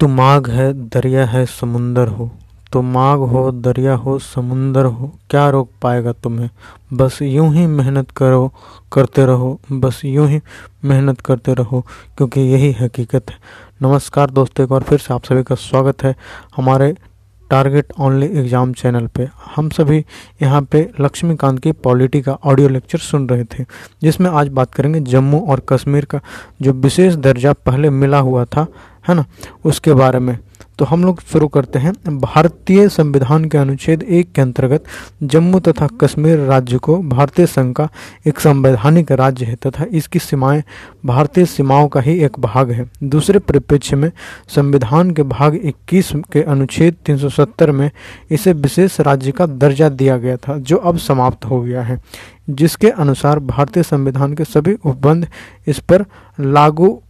तो माघ है, दरिया है, समुंदर हो। तो माघ हो, दरिया हो, समुंदर हो, क्या रोक पाएगा तुम्हें? बस यूँ ही मेहनत करो, करते रहो, बस यूँ ही मेहनत करते रहो, क्योंकि यही हकीकत है। नमस्कार दोस्तों, एक बार फिर से आप सभी का स्वागत है। हमारे टारगेट ओनली एग्ज़ाम चैनल पे। हम सभी यहाँ पे लक्ष्मीकांत की पॉलिटी का ऑडियो लेक्चर सुन रहे थे, जिसमें आज बात करेंगे जम्मू और कश्मीर का जो विशेष दर्जा पहले मिला हुआ था, है ना? उसके बारे में। तो हम लोग शुरू करते हैं। भारतीय संविधान के अनुच्छेद एक के अंतर्गत जम्मू तथा कश्मीर राज्य को भारतीय संघ का एक संवैधानिक राज्य है तथा इसकी सीमाएँ भारतीय सीमाओं का ही एक भाग है। दूसरे परिप्रेक्ष्य में संविधान के भाग 21 के अनुच्छेद 370 में इसे विशेष राज्य का दर्जा दिया गया था, जो अब समाप्त हो गया है, जिसके अनुसार भारतीय संविधान के सभी उपबंध इस पर लागू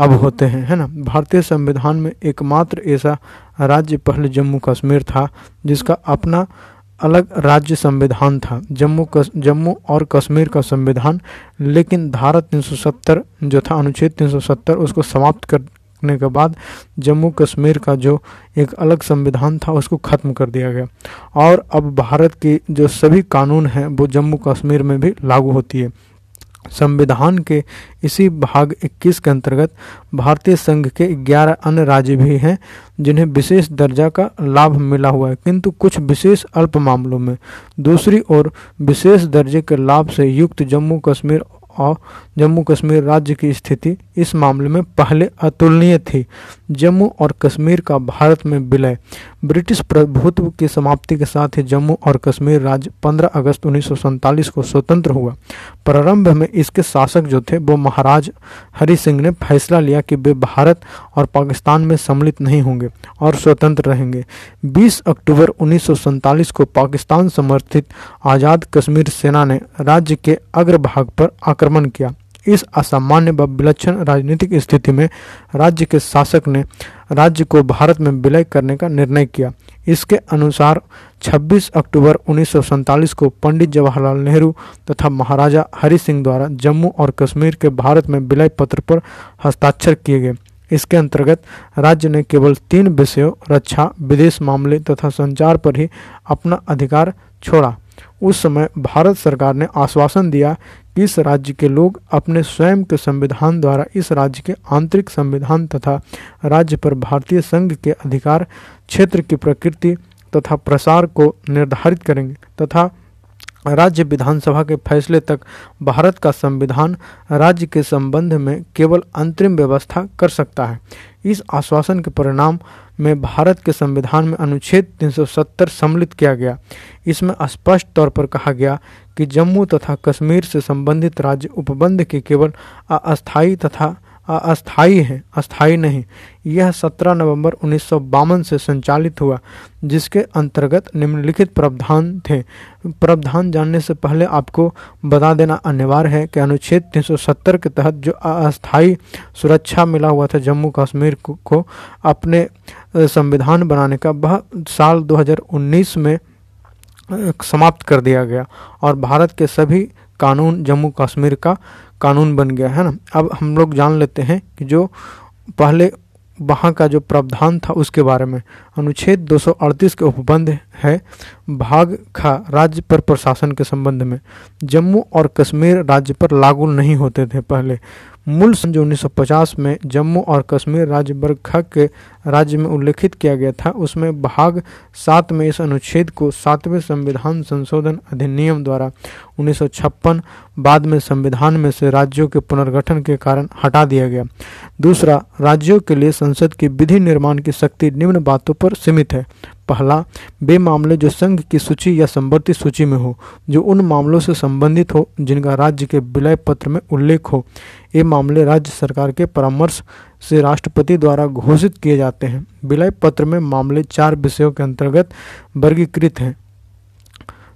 अब होते हैं है ना? भारतीय संविधान में एकमात्र ऐसा राज्य पहले जम्मू कश्मीर था जिसका अपना अलग राज्य संविधान था। जम्मू कस, जम्मू और कश्मीर का संविधान लेकिन धारा 370 जो था अनुच्छेद 370 उसको समाप्त करने के बाद जम्मू कश्मीर का जो एक अलग संविधान था उसको ख़त्म कर दिया गया। और अब भारत के जो सभी कानून हैं वो जम्मू कश्मीर में भी लागू होती है। संविधान के इसी भाग 21 के अंतर्गत भारतीय संघ के 11 अन्य राज्य भी हैं, जिन्हें विशेष दर्जा का लाभ मिला हुआ है। किंतु कुछ विशेष अल्प मामलों में दूसरी ओर विशेष दर्जे के लाभ से युक्त जम्मू कश्मीर और जम्मू कश्मीर राज्य की स्थिति इस मामले में पहले अतुलनीय थी। जम्मू और कश्मीर का भारत में विलय। ब्रिटिश प्रभुत्व की समाप्ति के साथ ही जम्मू और कश्मीर राज्य 15 अगस्त उन्नीस सौ सैंतालीस को स्वतंत्र हुआ। प्रारंभ में इसके शासक जो थे, वो महाराज हरि सिंह ने फैसला लिया कि वे भारत और पाकिस्तान में सम्मिलित नहीं होंगे और स्वतंत्र रहेंगे। 20 अक्टूबर उन्नीस सौ सैंतालीस को पाकिस्तान समर्थित आज़ाद कश्मीर सेना ने राज्य के अग्रभाग पर आक्रमण किया। इस असामान्य व विलक्षण राजनीतिक स्थिति में राज्य के शासक ने राज्य को भारत में विलय करने का निर्णय किया। इसके अनुसार 26 अक्टूबर उन्नीस सौ सैंतालीस को पंडित जवाहरलाल नेहरू तथा महाराजा हरि सिंह द्वारा जम्मू और कश्मीर के भारत में विलय पत्र पर हस्ताक्षर किए गए। इसके अंतर्गत राज्य ने केवल तीन विषयों, रक्षा, विदेश मामले तथा संचार पर ही अपना अधिकार छोड़ा। उस समय भारत सरकार ने आश्वासन दिया कि इस राज्य के लोग अपने स्वयं के संविधान द्वारा इस राज्य के आंतरिक संविधान तथा राज्य पर भारतीय संघ के अधिकार क्षेत्र की प्रकृति तथा प्रसार को निर्धारित करेंगे तथा राज्य विधानसभा के फैसले तक भारत का संविधान राज्य के संबंध में केवल अंतरिम व्यवस्था कर सकता है। इस आश्वासन के परिणाम में भारत के संविधान में अनुच्छेद 370 सम्मिलित किया गया। इसमें स्पष्ट तौर पर कहा गया कि जम्मू तथा कश्मीर से संबंधित राज्य उपबंध के केवल अस्थायी तथा अस्थाई है अस्थाई नहीं। यह 17 नवंबर उन्नीस सौ बावन से संचालित हुआ जिसके अंतर्गत निम्नलिखित प्रावधान थे। प्रावधान जानने से पहले आपको बता देना अनिवार्य है कि अनुच्छेद 370 के तहत जो अस्थाई सुरक्षा मिला हुआ था जम्मू कश्मीर को, को अपने संविधान बनाने का वह साल 2019 में समाप्त कर दिया गया और भारत के सभी कानून जम्मू कश्मीर का कानून बन गया, है ना? अब हम लोग जान लेते हैं कि जो पहले वहाँ का जो प्रावधान था उसके बारे में। अनुच्छेद 238 के उपबंध है भाग खा राज्य पर प्रशासन के संबंध में। जम्मू और कश्मीर राज्य पर लागू नहीं होते थे पहले। मूल सन जो 1950 में जम्मू और कश्मीर राज्य वर्ग ख के राज्य में उल्लेखित किया गया था। उसमें भाग सात में इस अनुच्छेद को सातवें संविधान संशोधन अधिनियम द्वारा 1956 बाद में संविधान में से राज्यों के पुनर्गठन के कारण हटा दिया गया। दूसरा, राज्यों के लिए संसद की विधि निर्माण की शक्ति निम्न बातों पर सीमित है। पहला वे मामले जो संघ की सूची या संवर्ती सूची में हो, जो उन मामलों से संबंधित हो, जिनका राज्य के विलय पत्र में उल्लेख हो, ये मामले राज्य सरकार के परामर्श से राष्ट्रपति द्वारा घोषित किए जाते हैं। विलय पत्र में मामले चार विषयों के अंतर्गत वर्गीकृत हैं,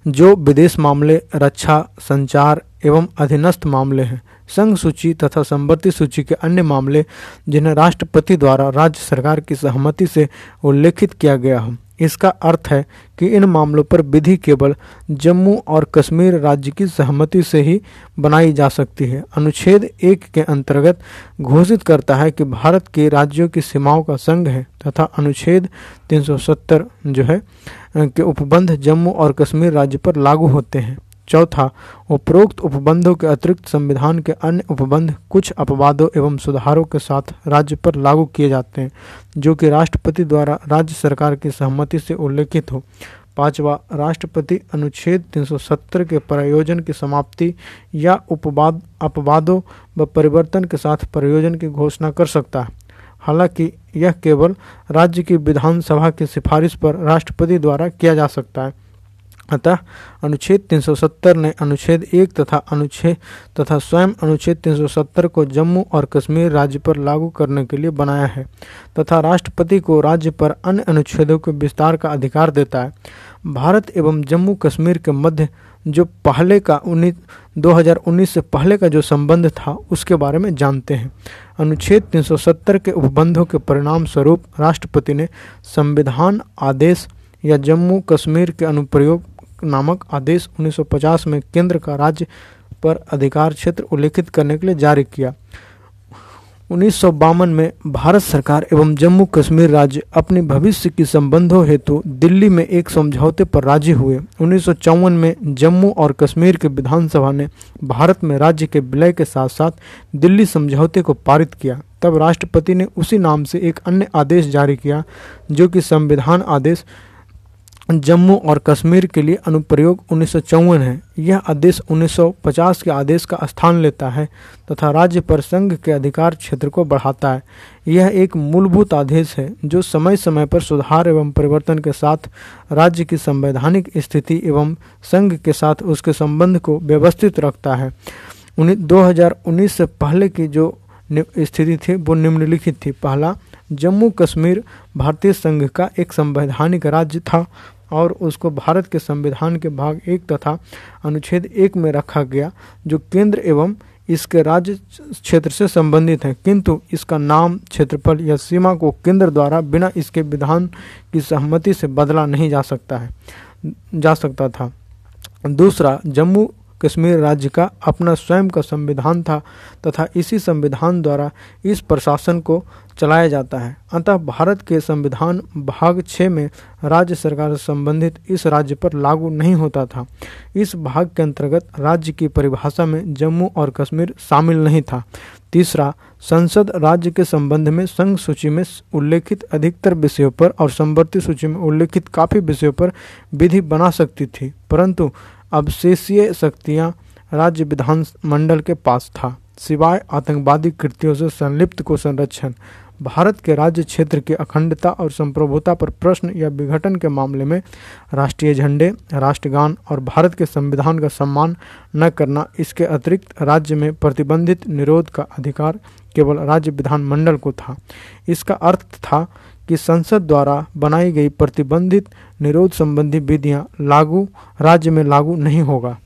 जो विदेश मामले, रक्षा, संचार एवं अधीनस्थ मामले हैं। संघ सूची तथा संवर्ती सूची के अन्य मामले, जिन्हें राष्ट्रपति द्वारा राज्य सरकार की सहमति से उल्लेखित किया गया हो। इसका अर्थ है कि इन मामलों पर विधि केवल जम्मू और कश्मीर राज्य की सहमति से ही बनाई जा सकती है। अनुच्छेद एक के अंतर्गत घोषित करता है कि भारत के राज्यों की सीमाओं का संघ है तथा अनुच्छेद 370 जो है के उपबंध जम्मू और कश्मीर राज्य पर लागू होते हैं। चौथा, उपरोक्त उपबंधों के अतिरिक्त संविधान के अन्य उपबंध कुछ अपवादों एवं सुधारों के साथ राज्य पर लागू किए जाते हैं, जो कि राष्ट्रपति द्वारा राज्य सरकार की सहमति से उल्लेखित हो। पांचवा, राष्ट्रपति अनुच्छेद 370 के प्रयोजन की समाप्ति या उपवाद, अपवादों व परिवर्तन के साथ प्रयोजन की घोषणा कर सकता है। हालाँकि, यह केवल राज्य की विधानसभा की सिफारिश पर राष्ट्रपति द्वारा किया जा सकता है। अतः अनुच्छेद 370 ने अनुच्छेद एक तथा अनुच्छेद तथा स्वयं अनुच्छेद 370 को जम्मू और कश्मीर राज्य पर लागू करने के लिए बनाया है तथा राष्ट्रपति को राज्य पर अन्य अनुच्छेदों के विस्तार का अधिकार देता है। भारत एवं जम्मू कश्मीर के मध्य जो पहले का उन्नीस 2019 से पहले का जो संबंध था, उसके बारे में जानते हैं। अनुच्छेद 370 के उपबंधों के परिणाम स्वरूप राष्ट्रपति ने संविधान आदेश या जम्मू कश्मीर के अनुप्रयोग नामक आदेश 1950 में केंद्र का राज्य पर अधिकार क्षेत्र उल्लेखित करने के लिए जारी किया। उन्नीस में भारत सरकार एवं जम्मू कश्मीर राज्य अपने भविष्य की संबंधों हेतु दिल्ली में एक समझौते पर राज़ी हुए। उन्नीस सौ चौवन में जम्मू और कश्मीर के विधानसभा ने भारत में राज्य के विलय के साथ साथ दिल्ली समझौते को पारित किया। तब राष्ट्रपति ने उसी नाम से एक अन्य आदेश जारी किया, जो कि संविधान आदेश जम्मू और कश्मीर के लिए अनुप्रयोग उन्नीस सौ चौवन है। यह आदेश 1950 के आदेश का स्थान लेता है तथा राज्य पर संघ के अधिकार क्षेत्र को बढ़ाता है। यह एक मूलभूत आदेश है जो समय समय पर सुधार एवं परिवर्तन के साथ राज्य की संवैधानिक स्थिति एवं संघ के साथ उसके संबंध को व्यवस्थित रखता है। उन्नीस से पहले की जो स्थिति थी, वो निम्नलिखित थी। पहला जम्मू कश्मीर भारतीय संघ का एक संवैधानिक राज्य था। और उसको भारत के संविधान के भाग एक तथा अनुच्छेद एक में रखा गया, जो केंद्र एवं इसके राज्य क्षेत्र से संबंधित है। किंतु इसका नाम, क्षेत्रफल या सीमा को केंद्र द्वारा बिना इसके विधान की सहमति से बदला नहीं जा सकता है, जा सकता था। दूसरा, जम्मू कश्मीर राज्य का अपना स्वयं का संविधान था तथा इसी संविधान द्वारा इस प्रशासन को चलाया जाता है। अतः भारत के संविधान भाग छः में राज्य सरकार संबंधित इस राज्य पर लागू नहीं होता था। इस भाग के अंतर्गत राज्य की परिभाषा में जम्मू और कश्मीर शामिल नहीं था। तीसरा, संसद राज्य के संबंध में संघ सूची में उल्लेखित अधिकतर विषयों पर और संवर्ती सूची में उल्लेखित काफ़ी विषयों पर विधि बना सकती थी, परंतु अवशेषीय शक्तियाँ राज्य विधान मंडल के पास था। सिवाय आतंकवादी कृतियों से संलिप्त को संरक्षण भारत के राज्य क्षेत्र की अखंडता और संप्रभुता पर प्रश्न या विघटन के मामले में राष्ट्रीय झंडे, राष्ट्रगान और भारत के संविधान का सम्मान न करना, इसके अतिरिक्त राज्य में प्रतिबंधित निरोध का अधिकार केवल राज्य विधानमंडल को था। इसका अर्थ था कि संसद द्वारा बनाई गई प्रतिबंधित निरोध संबंधी विधियाँ लागू, राज्य में लागू नहीं होगा।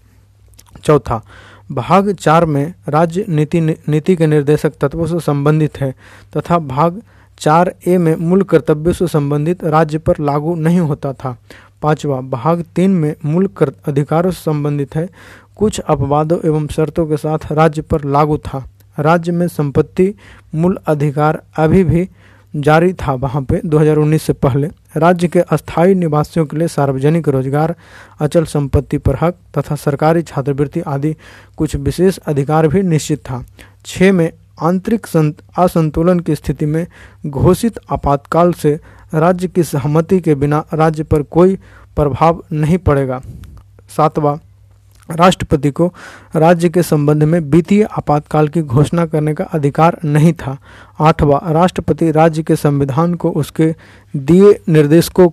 चौथा भाग चार में राज्य नीति नीति के निर्देशक तत्वों से संबंधित है, तथा भाग चार ए में मूल कर्तव्यों से संबंधित राज्य पर लागू नहीं होता था। पांचवा, भाग तीन में मूल कर, अधिकारों से संबंधित है, कुछ अपवादों एवं शर्तों के साथ राज्य पर लागू था। राज्य में संपत्ति, मूल अधिकार अभी भी जारी था, वहाँ पे 2019 से पहले। राज्य के अस्थायी निवासियों के लिए सार्वजनिक रोज़गार, अचल संपत्ति पर हक तथा सरकारी छात्रवृत्ति आदि कुछ विशेष अधिकार भी निश्चित था। छः में आंतरिक असंतुलन की स्थिति में घोषित आपातकाल से राज्य की सहमति के बिना राज्य पर कोई प्रभाव नहीं पड़ेगा। सातवां राष्ट्रपति को राज्य के संबंध में वित्तीय आपातकाल की घोषणा करने का अधिकार नहीं था। आठवां, राष्ट्रपति राज्य के संविधान को उसके दिए निर्देशकों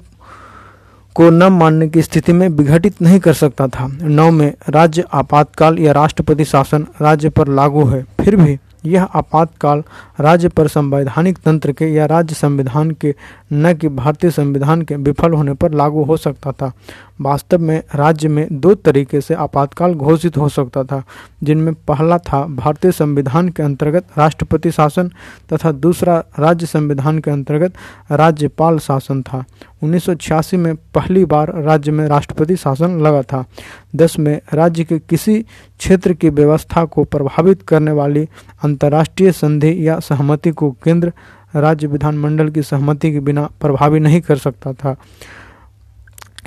को न मानने की स्थिति में विघटित नहीं कर सकता था। नौ में राज्य आपातकाल या राष्ट्रपति शासन राज्य पर लागू है। फिर भी यह आपातकाल राज्य पर संवैधानिक तंत्र के या राज्य संविधान के न कि भारतीय संविधान के विफल होने पर लागू हो सकता था। वास्तव में राज्य में दो तरीके से आपातकाल घोषित हो सकता था, जिनमें पहला था भारतीय संविधान के अंतर्गत राष्ट्रपति शासन तथा दूसरा राज्य संविधान के अंतर्गत राज्यपाल शासन था। 1986 में पहली बार राज्य में राष्ट्रपति शासन लगा था। दस में राज्य के किसी क्षेत्र की व्यवस्था को प्रभावित करने वाली अंतर्राष्ट्रीय संधि या सहमति को केंद्र राज्य विधानमंडल की सहमति के बिना प्रभावी नहीं कर सकता था।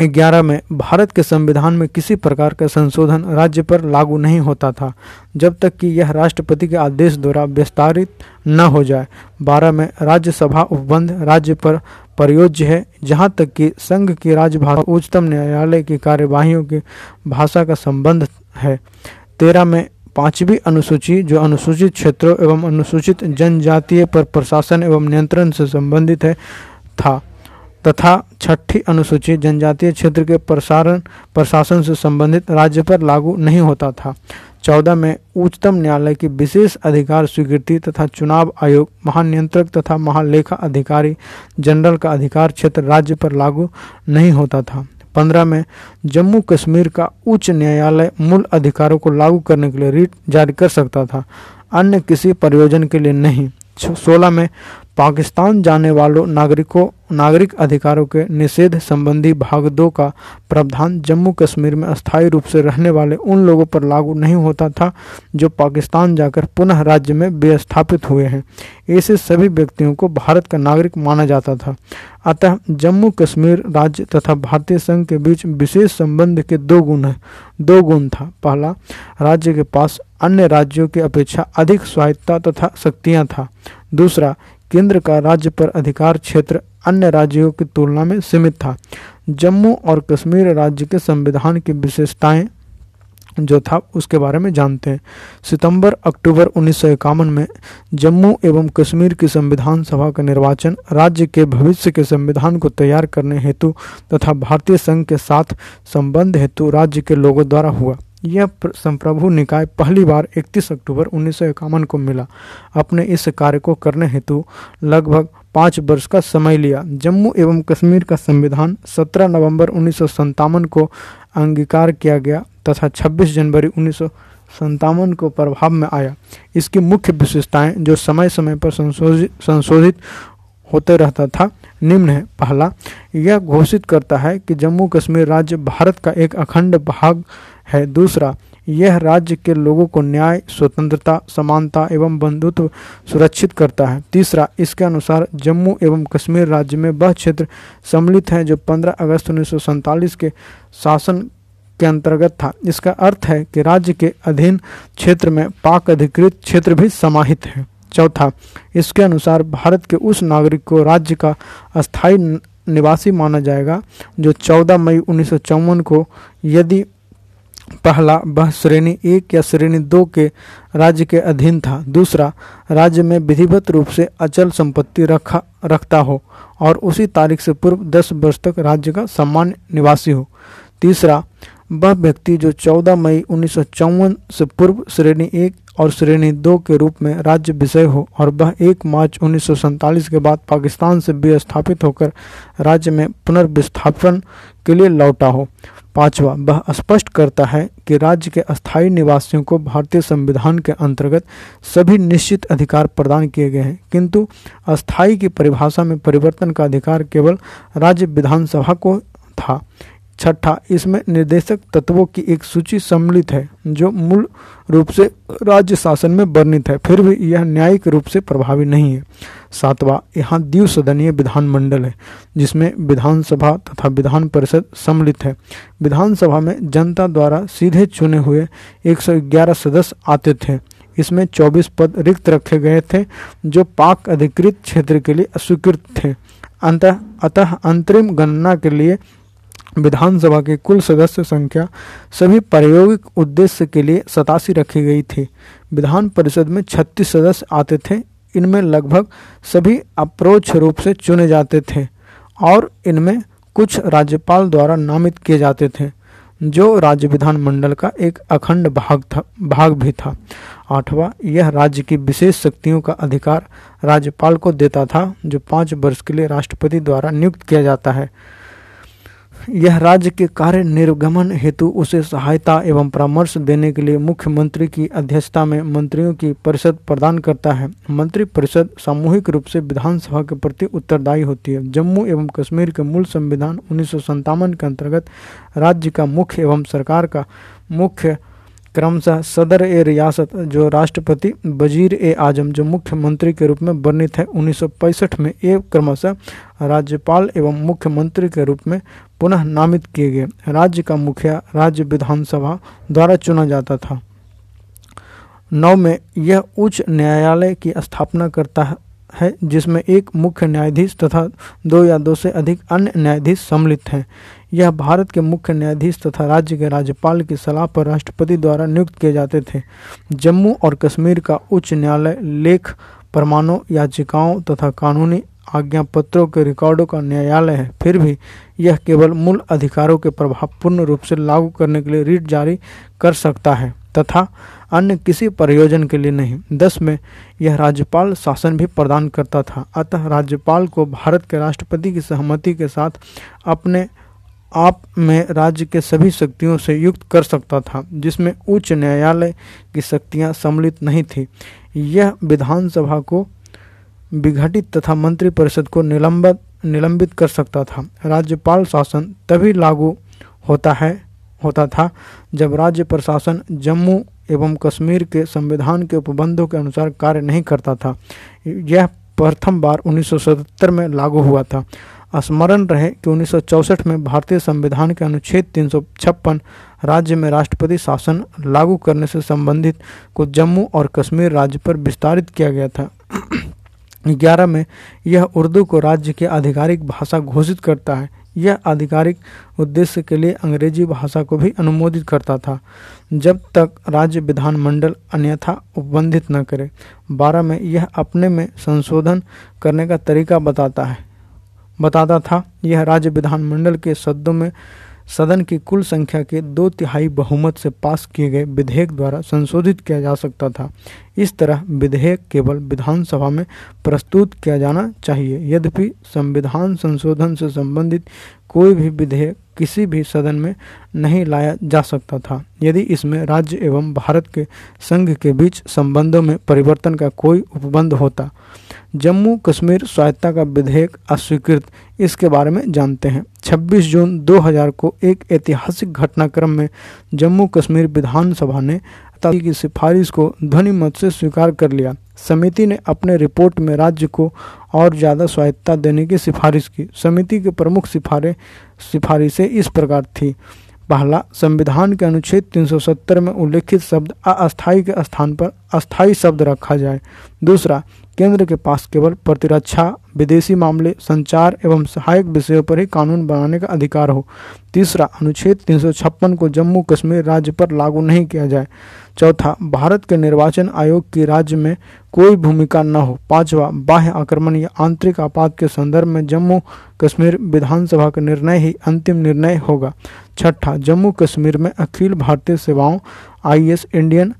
ग्यारह में, भारत के संविधान में किसी प्रकार का संशोधन राज्य पर लागू नहीं होता था, जब तक कि यह राष्ट्रपति के आदेश द्वारा विस्तारित न हो जाए। बारह में, राज्यसभा उपबंध राज्य पर प्रयोज्य है, जहाँ तक कि संघ की राजभाषा उच्चतम न्यायालय की कार्यवाहियों की भाषा का संबंध है। तेरह में पांचवी अनुसूची, जो अनुसूचित क्षेत्रों एवं अनुसूचित जनजातीय पर प्रशासन एवं नियंत्रण से संबंधित है, था। तथा छठी अनुसूची, जनजातीय क्षेत्र के प्रसारण, प्रशासन से संबंधित राज्य पर लागू नहीं होता था। चौदह में उच्चतम न्यायालय की विशेष अधिकार स्वीकृति तथा चुनाव आयोग, महानियंत्रक तथा महालेखा अधिकारी, जनरल का अधिकार क्षेत्र राज्य पर लागू नहीं होता था। पंद्रह में जम्मू कश्मीर का उच्च न्यायालय मूल अधिकारों को लागू करने के लिए रिट जारी कर सकता था। अन्य किसी प्रयोजन के लिए नहीं। सोलह में पाकिस्तान जाने वालों, नागरिकों, नागरिक अधिकारों के निषेध संबंधी भाग दो का प्रावधान जम्मू कश्मीर में अस्थायी रूप से रहने वाले उन लोगों पर लागू नहीं होता था, जो पाकिस्तान जाकर पुनः राज्य में विस्थापित हुए हैं। ऐसे सभी व्यक्तियों को भारत का नागरिक माना जाता था। अतः जम्मू कश्मीर राज्य तथा भारतीय संघ के बीच विशेष संबंध के दो गुण है। दो गुण था। पहला, राज्य के पास अन्य राज्यों की अपेक्षा अधिक स्वायत्ता तथा शक्तियाँ था। दूसरा केंद्र का राज्य पर अधिकार क्षेत्र अन्य राज्यों की तुलना में सीमित था। जम्मू और कश्मीर राज्य के संविधान की विशेषताएँ जो था, उसके बारे में जानते हैं। सितंबर, अक्टूबर उन्नीस सौ इक्यावन में जम्मू एवं कश्मीर की संविधान सभा का निर्वाचन राज्य के भविष्य के संविधान को तैयार करने हेतु तथा भारतीय संघ के साथ संबंध हेतु राज्य के लोगों द्वारा हुआ। यह संप्रभु निकाय पहली बार 31 अक्टूबर उन्नीस सौ इक्यावन को मिला। अपने इस कार्य को करने हेतु लगभग पाँच वर्ष का समय लिया। जम्मू एवं कश्मीर का संविधान 17 नवंबर उन्नीस सौ सत्तावन को अंगीकार किया गया तथा 26 जनवरी उन्नीस सतावन को प्रभाव में आया। इसकी मुख्य विशेषताएँ जो समय समय पर संशोधित संशोधित होते रहता था, निम्न है। पहला, यह घोषित करता है कि जम्मू कश्मीर राज्य भारत का एक अखंड भाग है। दूसरा, यह राज्य के लोगों को न्याय, स्वतंत्रता, समानता एवं बंधुत्व सुरक्षित करता है। तीसरा, इसके अनुसार जम्मू एवं कश्मीर राज्य में वह क्षेत्र सम्मिलित है जो 15 अगस्त उन्नीस के शासन के अंतर्गत था। इसका अर्थ है कि राज्य के अधीन क्षेत्र में पाक अधिकृत क्षेत्र भी समाहित है। चौथा, इसके अनुसार भारत के उस नागरिक को राज्य का अस्थायी निवासी माना जाएगा, जो 14 मई उन्नीस सौ चौवन को यदि पहला, वह श्रेणी एक या श्रेणी दो के राज्य के अधीन था। दूसरा, राज्य में विधिवत रूप से अचल संपत्ति रखा, रखता हो और उसी तारीख से पूर्व दस वर्ष तक राज्य का सामान्य निवासी हो। तीसरा, वह व्यक्ति जो 14 मई उन्नीस सौ चौवन से पूर्व श्रेणी एक और श्रेणी दो के रूप में राज्य विषय हो और वह एक मार्च उन्नीस के बाद पाकिस्तान से विस्थापित होकर राज्य में पुनर्विस्थापन के लिए लौटा हो। पांचवा, वह स्पष्ट करता है कि राज्य के अस्थायी निवासियों को भारतीय संविधान के अंतर्गत सभी निश्चित अधिकार प्रदान किए गए हैं। किंतु अस्थायी की परिभाषा में परिवर्तन का अधिकार केवल राज्य विधानसभा को था। छठा, इसमें निर्देशक तत्वों की एक सूची सम्मिलित है, जो मूल रूप से राज्य शासन में वर्णित है। फिर भी यह न्यायिक रूप से प्रभावी नहीं है। सातवां, यहाँ द्विसदनीय विधानमंडल है, जिसमें विधानसभा तथा विधान परिषद सम्मिलित है। विधानसभा में जनता द्वारा सीधे चुने हुए 111 सदस्य आते थे इसमें 24 पद रिक्त रखे गए थे, जो पाक अधिकृत क्षेत्र के लिए अस्वीकृत थे। अंतः, अतः अंतरिम गणना के लिए विधानसभा की कुल सदस्य संख्या सभी प्रायोगिक उद्देश्य के लिए सतासी रखी गई थी। विधान परिषद में छत्तीस सदस्य आते थे। इनमें लगभग सभी अप्रोच रूप से चुने जाते थे और इनमें कुछ राज्यपाल द्वारा नामित किए जाते थे, जो राज्य विधानमंडल का एक अखंड भाग था, भाग भी था। आठवां, यह राज्य की विशेष शक्तियों का अधिकार राज्यपाल को देता था, जो पाँच वर्ष के लिए राष्ट्रपति द्वारा नियुक्त किया जाता है। यह राज्य के कार्य निर्गमन हेतु उसे सहायता एवं परामर्श देने के लिए मुख्यमंत्री की अध्यक्षता में मंत्रियों की परिषद प्रदान करता है। मंत्री परिषद सामूहिक रूप से विधानसभा के प्रति उत्तरदायी होती है। जम्मू एवं कश्मीर के मूल संविधान उन्नीस के अंतर्गत राज्य का मुख्य एवं सरकार का मुख्य क्रमशः सदर ए रियासत, जो राष्ट्रपति वज़ीर ए आज़म, जो मुख्यमंत्री के रूप में वर्णित है, उन्नीस सौ पैंसठ में ये क्रमशः राज्यपाल एवं मुख्यमंत्री के रूप में पुनः नामित किए गए। राज्य का मुखिया राज्य विधानसभा द्वारा चुना जाता था। नौ में यह उच्च न्यायालय की स्थापना करता है जिसमें एक मुख्य न्यायाधीश तथा दो या दो से अधिक अन्य न्यायाधीश सम्मिलित हैं। यह भारत के मुख्य न्यायाधीश तथा राज्य के राज्यपाल की सलाह पर राष्ट्रपति द्वारा नियुक्त किए जाते थे। जम्मू और कश्मीर का उच्च न्यायालय, लेख, प्रमाणों, याचिकाओं तथा कानूनी आज्ञा पत्रों के रिकॉर्डों का न्यायालय है। फिर भी यह केवल मूल अधिकारों के प्रभाव पूर्ण रूप से लागू करने के लिए रीट जारी कर सकता है तथा अन्य किसी प्रयोजन के लिए नहीं। दस में यह राज्यपाल शासन भी प्रदान करता था। अतः राज्यपाल को भारत के राष्ट्रपति की सहमति के साथ अपने आप में राज्य के सभी शक्तियों से युक्त कर सकता था, जिसमें उच्च न्यायालय की शक्तियाँ सम्मिलित नहीं थी। यह विधानसभा को विघटित तथा मंत्रिपरिषद को निलंबित निलंबित कर सकता था। राज्यपाल शासन तभी लागू होता है, होता था जब राज्य प्रशासन जम्मू एवं कश्मीर के संविधान के उपबंधों के अनुसार कार्य नहीं करता था। यह प्रथम बार 1977 में लागू हुआ था। स्मरण रहे कि उन्नीस में भारतीय संविधान के अनुच्छेद तीन सौ छप्पन राज्य में राष्ट्रपति शासन लागू करने से संबंधित को जम्मू और कश्मीर राज्य पर विस्तारित किया गया था। ग्यारह में यह उर्दू को राज्य की आधिकारिक भाषा घोषित करता है। यह आधिकारिक उद्देश्य के लिए अंग्रेज़ी भाषा को भी अनुमोदित करता था। जब तक राज्य विधानमंडल अन्यथा उपबंधित न करे, बारह में यह अपने में संशोधन करने का तरीका बताता है। बताता था, यह राज्य विधानमंडल के शब्दों में सदन की कुल संख्या के दो तिहाई बहुमत से पास किए गए विधेयक द्वारा संशोधित किया जा सकता था। इस तरह विधेयक केवल विधानसभा में प्रस्तुत किया जाना चाहिए। यद्यपि संविधान संशोधन से संबंधित कोई भी विधेयक किसी भी सदन में नहीं लाया जा सकता था। यदि इसमें राज्य एवं भारत के संघ के बीच संबंधों में परिवर्तन का कोई उपबंध होता, जम्मू कश्मीर स्वायत्ता का विधेयक अस्वीकृत, इसके बारे में जानते हैं। 26 जून 2000 को एक ऐतिहासिक घटनाक्रम में जम्मू कश्मीर विधानसभा ने की सिफारिश को ध्वनि मत से स्वीकार कर लिया। समिति ने अपने रिपोर्ट में राज्य को और ज़्यादा स्वायत्ता देने की सिफारिश की। समिति के प्रमुख सिफारे सिफारिशें इस प्रकार थी। पहला, संविधान के अनुच्छेद 370 में उल्लेखित शब्द अस्थाई के स्थान पर अस्थाई शब्द रखा जाए। दूसरा केंद्र के पास केवल प्रतिरक्षा, विदेशी मामले, संचार एवं सहायक विषयों पर ही कानून बनाने का अधिकार हो। तीसरा, अनुच्छेद तीन को जम्मू कश्मीर राज्य पर लागू नहीं किया जाए। चौथा, भारत के निर्वाचन आयोग की राज्य में कोई भूमिका न हो। पांचवा, बाह्य आक्रमण या आंतरिक आपात के संदर्भ में जम्मू कश्मीर विधानसभा का निर्णय ही अंतिम निर्णय होगा। छठा, जम्मू कश्मीर में अखिल भारतीय सेवाओं I Indian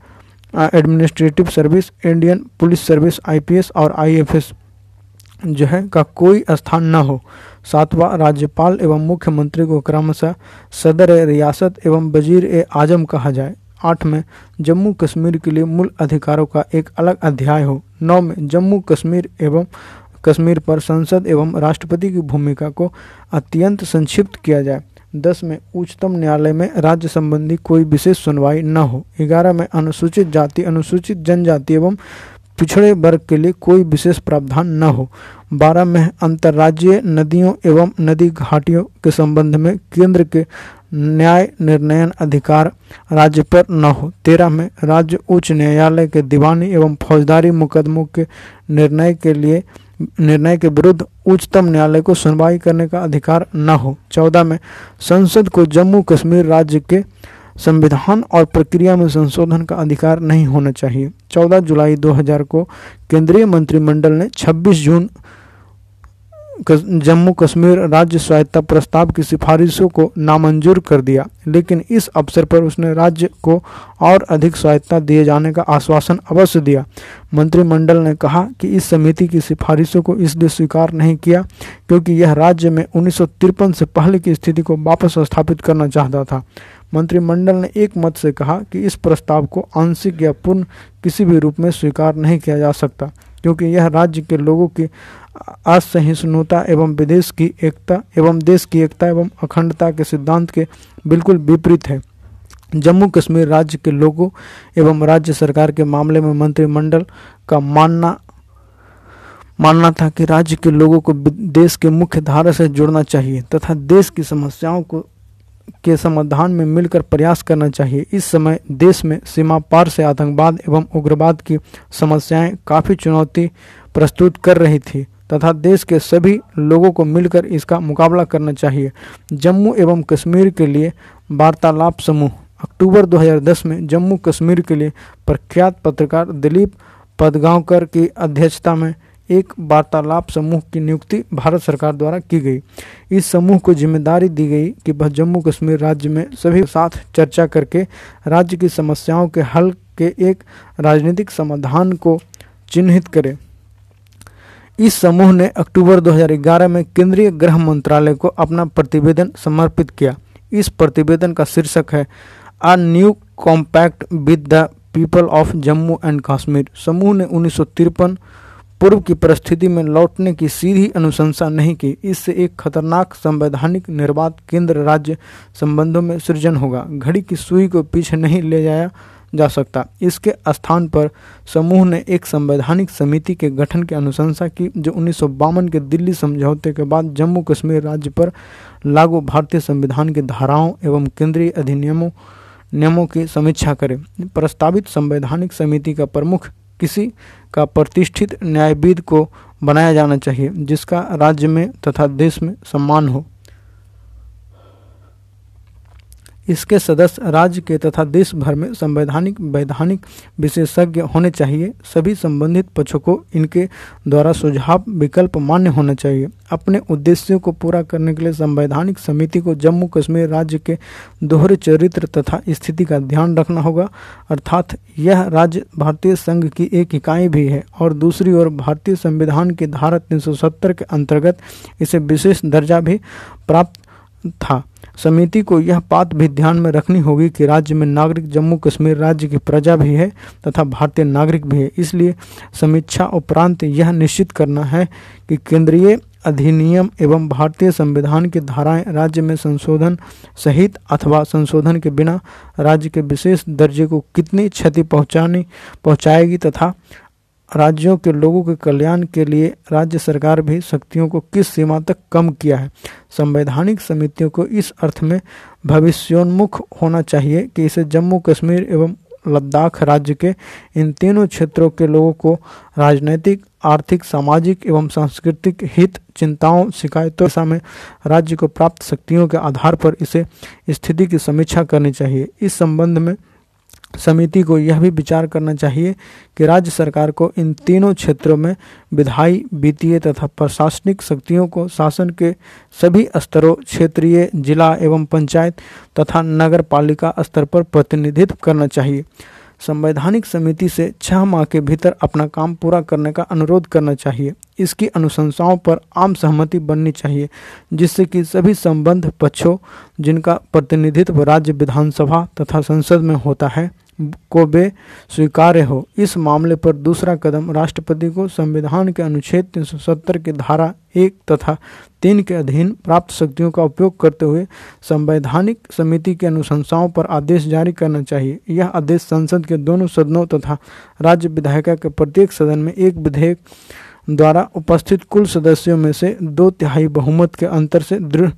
administrative service Indian police service IPS और आईएफएस जो है का कोई स्थान न हो। सातवां, राज्यपाल एवं मुख्यमंत्री को क्रमशः सदर रियासत एवं वज़ीर ए आज़म कहा जाए। आठ में जम्मू कश्मीर के लिए मूल अधिकारों का एक अलग अध्याय हो। नौ में जम्मू कश्मीर एवं कश्मीर पर संसद एवं राष्ट्रपति की भूमिका को अत्यंत संक्षिप्त किया जाए। दस में उच्चतम न्यायालय में राज्य संबंधी कोई विशेष सुनवाई न हो। ग्यारह में अनुसूचित जाति, अनुसूचित जनजाति एवं पिछड़े वर्ग के लिए कोई विशेष प्रावधान न हो। बारह में अंतर्राज्यीय नदियों एवं नदी घाटियों के संबंध में केंद्र के न्याय निर्णयन अधिकार राज्य पर न हो। तेरह में राज्य उच्च न्यायालय के दीवानी एवं फौजदारी मुकदमों के निर्णय के लिए निर्णय के विरुद्ध उच्चतम न्यायालय को सुनवाई करने का अधिकार न हो। चौदह में, संसद को जम्मू कश्मीर राज्य के संविधान और प्रक्रिया में संशोधन का अधिकार नहीं होना चाहिए। 14 जुलाई 2000 को केंद्रीय मंत्रिमंडल ने 26 जून जम्मू कश्मीर राज्य स्वायत्ता प्रस्ताव की सिफारिशों को नामंजूर कर दिया, लेकिन इस अवसर पर उसने राज्य को और अधिक स्वायत्ता दिए जाने का आश्वासन अवश्य दिया। मंत्रिमंडल ने कहा कि इस समिति की सिफारिशों को इसलिए स्वीकार नहीं किया क्योंकि यह राज्य में उन्नीस सौ तिरपन से पहले की स्थिति को वापस स्थापित करना चाहता था। मंत्रिमंडल ने एक मत से कहा कि इस प्रस्ताव को आंशिक या पूर्ण किसी भी रूप में स्वीकार नहीं किया जा सकता। क्योंकि यह राज्य के लोगों की असहिष्णुता एवं विदेश की एकता एवं देश की एकता एवं अखंडता के सिद्धांत के बिल्कुल विपरीत है। जम्मू कश्मीर राज्य के लोगों एवं राज्य सरकार के मामले में मंत्रिमंडल का मानना मानना था कि राज्य के लोगों को देश के मुख्य धारा से जुड़ना चाहिए तथा देश की समस्याओं को के समाधान में मिलकर प्रयास करना चाहिए। इस समय देश में सीमा पार से आतंकवाद एवं उग्रवाद की समस्याएँ काफ़ी चुनौती प्रस्तुत कर रही थी, तथा देश के सभी लोगों को मिलकर इसका मुकाबला करना चाहिए। जम्मू एवं कश्मीर के लिए वार्तालाप समूह। अक्टूबर 2010 में जम्मू कश्मीर के लिए प्रख्यात पत्रकार दिलीप पदगांवकर की अध्यक्षता में एक वार्तालाप समूह की नियुक्ति भारत सरकार द्वारा की गई। इस समूह को ज़िम्मेदारी दी गई कि वह जम्मू कश्मीर राज्य में सभी साथ चर्चा करके राज्य की समस्याओं के हल के एक राजनीतिक समाधान को चिन्हित करे। इस समूह ने अक्टूबर 2011 में केंद्रीय गृह मंत्रालय को अपना प्रतिवेदन समर्पित किया। इस प्रतिवेदन का शीर्षक है a new compact with the people of Jammu and Kashmir. समूह ने उन्नीस सौ तिरपन पूर्व की परिस्थिति में लौटने की सीधी अनुशंसा नहीं की। इससे एक खतरनाक संवैधानिक निर्वात केंद्र राज्य संबंधों में सृजन होगा। घड़ी की सुई को पीछे नहीं ले जाया जा सकता। इसके स्थान पर समूह ने एक संवैधानिक समिति के गठन की अनुशंसा की, जो उन्नीस सौ बावन के दिल्ली समझौते के बाद जम्मू कश्मीर राज्य पर लागू भारतीय संविधान की धाराओं एवं केंद्रीय अधिनियमों, नियमों की समीक्षा करे। प्रस्तावित संवैधानिक समिति का प्रमुख किसी का प्रतिष्ठित न्यायविद को बनाया जाना चाहिए, जिसका राज्य में तथा देश में सम्मान हो। इसके सदस्य राज्य के तथा देश भर में संवैधानिक, वैधानिक विशेषज्ञ होने चाहिए। सभी संबंधित पक्षों को इनके द्वारा सुझाव, विकल्प मान्य होना चाहिए। अपने उद्देश्यों को पूरा करने के लिए संवैधानिक समिति को जम्मू कश्मीर राज्य के दोहरे चरित्र तथा स्थिति का ध्यान रखना होगा। अर्थात यह राज्य भारतीय संघ की एक इकाई भी है और दूसरी ओर भारतीय संविधान की धारा तीन सौ सत्तर के अंतर्गत इसे विशेष दर्जा भी प्राप्त था। समिति को यह बात भी ध्यान में रखनी होगी कि राज्य में नागरिक जम्मू कश्मीर राज्य की प्रजा भी है तथा भारतीय नागरिक भी है। इसलिए समीक्षा उपरांत यह निश्चित करना है कि केंद्रीय अधिनियम एवं भारतीय संविधान की धाराएँ राज्य में संशोधन सहित अथवा संशोधन के बिना राज्य के विशेष दर्जे को कितनी क्षति पहुंचानी पहुंचाएगी तथा राज्यों के लोगों के कल्याण के लिए राज्य सरकार भी शक्तियों को किस सीमा तक कम किया है? संवैधानिक समितियों को इस अर्थ में भविष्योन्मुख होना चाहिए कि इसे जम्मू कश्मीर एवं लद्दाख राज्य के इन तीनों क्षेत्रों के लोगों को राजनैतिक, आर्थिक, सामाजिक एवं सांस्कृतिक हित, चिंताओं, शिकायतों में राज्य को प्राप्त शक्तियों के आधार पर इसे स्थिति की समीक्षा करनी चाहिए। इस संबंध में समिति को यह भी विचार करना चाहिए कि राज्य सरकार को इन तीनों क्षेत्रों में विधायी, वित्तीय तथा प्रशासनिक शक्तियों को शासन के सभी स्तरों, क्षेत्रीय, जिला एवं पंचायत तथा नगर पालिका स्तर पर प्रतिनिधित्व करना चाहिए। संवैधानिक समिति से छह माह के भीतर अपना काम पूरा करने का अनुरोध करना चाहिए। इसकी अनुशंसाओं पर आम सहमति बननी चाहिए, जिससे कि सभी संबंध पक्षों, जिनका प्रतिनिधित्व राज्य विधानसभा तथा संसद में होता है को बे स्वीकार्य हो। इस मामले पर दूसरा कदम राष्ट्रपति को संविधान के अनुच्छेद 370 की धारा एक तथा तीन के अधीन प्राप्त शक्तियों का उपयोग करते हुए संवैधानिक समिति की अनुशंसाओं पर आदेश जारी करना चाहिए। यह आदेश संसद के दोनों सदनों तथा राज्य विधायिका के प्रत्येक सदन में एक विधेयक द्वारा उपस्थित कुल सदस्यों में से दो तिहाई बहुमत के अंतर से दृढ़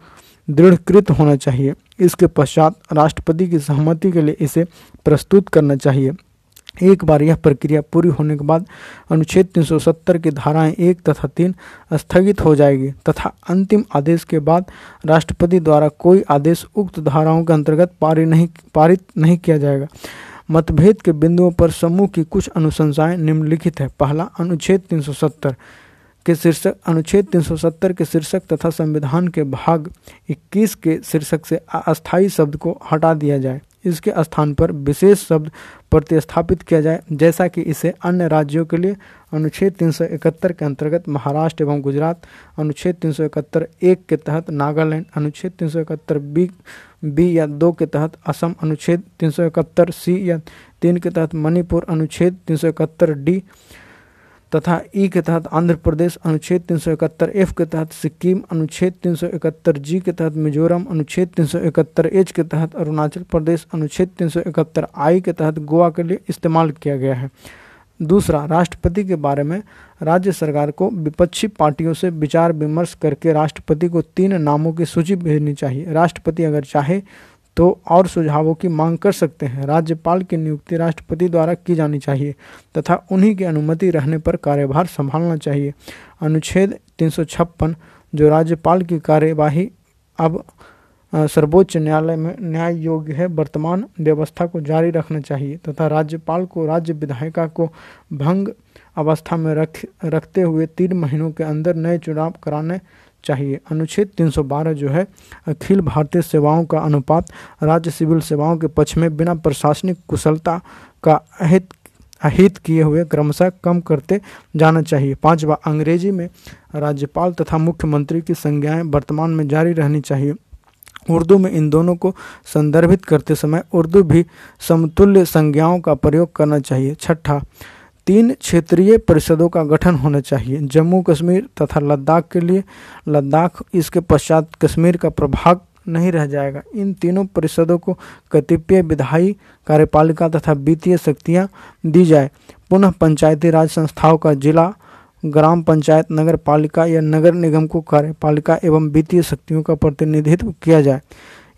दृढ़कृत होना चाहिए। इसके पश्चात राष्ट्रपति की सहमति के लिए इसे प्रस्तुत करना चाहिए। एक बार यह प्रक्रिया पूरी होने के बाद अनुच्छेद 370 की धाराएँ एक तथा तीन स्थगित हो जाएगी तथा अंतिम आदेश के बाद राष्ट्रपति द्वारा कोई आदेश उक्त धाराओं के अंतर्गत पारित नहीं पारित नहीं किया जाएगा। मतभेद के बिंदुओं पर समूह की कुछ अनुशंसाएँ निम्नलिखित है। पहला, अनुच्छेद 370 के शीर्षक, अनुच्छेद 370 के शीर्षक तथा संविधान के भाग 21 के शीर्षक से अस्थायी शब्द को हटा दिया जाए। इसके स्थान पर विशेष शब्द प्रतिस्थापित किया जाए, जैसा कि इसे अन्य राज्यों के लिए अनुच्छेद 371 के अंतर्गत महाराष्ट्र एवं गुजरात, अनुच्छेद 371 एक के तहत नागालैंड, अनुच्छेद 371 बी बी या दो के तहत असम, अनुच्छेद 371 सी या तीन के तहत मणिपुर, अनुच्छेद 371 डी तथा ई के तहत आंध्र प्रदेश, अनुच्छेद तीन सौ इकहत्तर, एफ़ के तहत सिक्किम, अनुच्छेद तीन सौ इकहत्तर, जी के तहत मिजोरम, अनुच्छेद तीन सौ इकहत्तर, एच के तहत अरुणाचल प्रदेश, अनुच्छेद तीन सौ इकहत्तर, आई के तहत गोवा के लिए इस्तेमाल किया गया है। दूसरा, राष्ट्रपति के बारे में, राज्य सरकार को विपक्षी पार्टियों से विचार विमर्श करके राष्ट्रपति को तीन नामों की सूची भेजनी चाहिए। राष्ट्रपति अगर चाहे तो और सुझावों की मांग कर सकते हैं। राज्यपाल की नियुक्ति राष्ट्रपति द्वारा की जानी चाहिए तथा उन्हीं की अनुमति रहने पर कार्यभार संभालना चाहिए। अनुच्छेद तीन जो राज्यपाल की कार्यवाही अब सर्वोच्च न्यायालय में न्याय योग्य है, वर्तमान व्यवस्था को जारी रखना चाहिए तथा राज्यपाल को राज्य विधायिका को भंग अवस्था में रख, रखते हुए तीन महीनों के अंदर नए चुनाव कराने चाहिए। अनुच्छेद 312 जो है, अखिल भारतीय सेवाओं का अनुपात राज्य सिविल सेवाओं के पक्ष में बिना प्रशासनिक कुशलता का अहित अहित किए हुए क्रमशः कम करते जाना चाहिए। पांचवा, अंग्रेज़ी में राज्यपाल तथा मुख्यमंत्री की संज्ञाएँ वर्तमान में जारी रहनी चाहिए। उर्दू में इन दोनों को संदर्भित करते समय उर्दू भी समतुल्य संज्ञाओं का प्रयोग करना चाहिए। छठा तीन क्षेत्रीय परिषदों का गठन होना चाहिए, जम्मू कश्मीर तथा लद्दाख के लिए। लद्दाख इसके पश्चात कश्मीर का प्रभाग नहीं रह जाएगा। इन तीनों परिषदों को कतिपय विधायी कार्यपालिका तथा वित्तीय शक्तियाँ दी जाए। पुनः पंचायती राज संस्थाओं का जिला, ग्राम पंचायत नगर पालिका या नगर निगम को कार्यपालिका एवं वित्तीय शक्तियों का प्रतिनिधित्व किया जाए।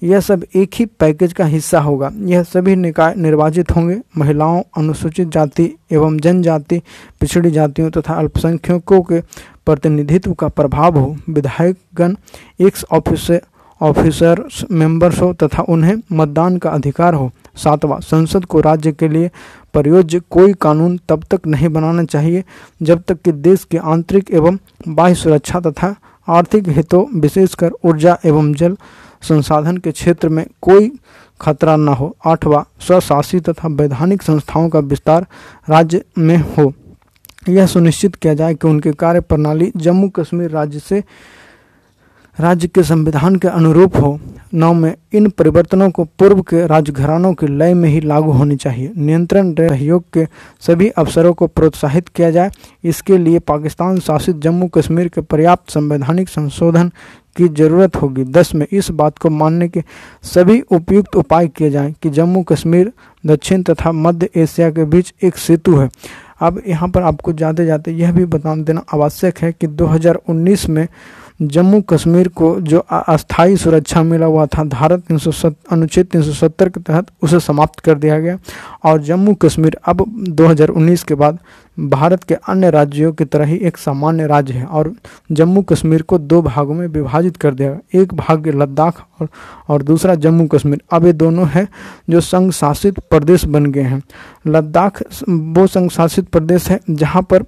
यह सब एक ही पैकेज का हिस्सा होगा। यह सभी निकाय निर्वाचित होंगे। महिलाओं, अनुसूचित जाति एवं जनजाति, पिछड़ी जातियों तथा तो अल्पसंख्यकों के प्रतिनिधित्व का प्रभाव हो। विधायकगण एक ऑफिसर ऑफिसर मेंबर्स हो तथा उन्हें मतदान का अधिकार हो। सातवां, संसद को राज्य के लिए प्रयोज्य कोई कानून तब तक नहीं बनाना चाहिए, जब तक कि देश के आंतरिक एवं बाह्य सुरक्षा तथा आर्थिक हितों, विशेषकर ऊर्जा एवं जल संसाधन के क्षेत्र में कोई खतरा न हो, आठवां स्वशासित तथा वैधानिक संस्थाओं का विस्तार राज्य में हो। यह सुनिश्चित किया जाए कि उनकी कार्य प्रणाली जम्मू कश्मीर राज्य से राज्य के संविधान के अनुरूप हो। नौ में इन परिवर्तनों को पूर्व के राजघरानों के लय में ही लागू होनी चाहिए। नियंत्रण सहयोग के सभी अवसरों को प्रोत्साहित किया जाए। इसके लिए पाकिस्तान शासित जम्मू कश्मीर के पर्याप्त संवैधानिक संशोधन की ज़रूरत होगी। दस में इस बात को मानने के सभी उपयुक्त उपाय किए जाएँ कि जम्मू कश्मीर, दक्षिण तथा मध्य एशिया के बीच एक सेतु है। अब यहाँ पर आपको जाते जाते यह भी बता देना आवश्यक है कि 2019 में जम्मू कश्मीर को जो अस्थायी सुरक्षा मिला हुआ था धारा तीन अनुच्छेद 370 के तहत उसे समाप्त कर दिया गया। और जम्मू कश्मीर अब 2019 के बाद भारत के अन्य राज्यों की तरह ही एक सामान्य राज्य है और जम्मू कश्मीर को दो भागों में विभाजित कर दिया गया। एक भाग लद्दाख और, और दूसरा जम्मू कश्मीर। अब ये दोनों हैं जो संघ शासित प्रदेश बन गए हैं। लद्दाख वो संघ शासित प्रदेश है जहाँ पर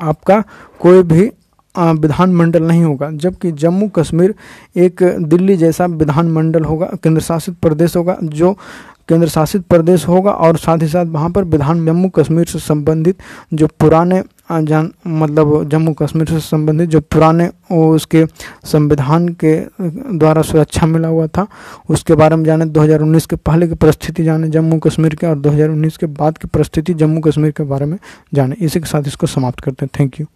आपका कोई भी विधानमंडल नहीं होगा, जबकि जम्मू कश्मीर एक दिल्ली जैसा विधानमंडल होगा केंद्र शासित प्रदेश होगा, जो केंद्र शासित प्रदेश होगा और साथ ही साथ वहाँ पर विधान जम्मू कश्मीर से संबंधित जो पुराने जान मतलब जम्मू कश्मीर से संबंधित जो पुराने उसके संविधान के द्वारा सुरक्षा मिला हुआ था, उसके बारे में जाने 2019 के पहले की परिस्थिति जाने, जम्मू कश्मीर के और 2019 के बाद की परिस्थिति जम्मू कश्मीर के बारे में जाने। इसी के साथ इसको समाप्त करते हैं। Thank you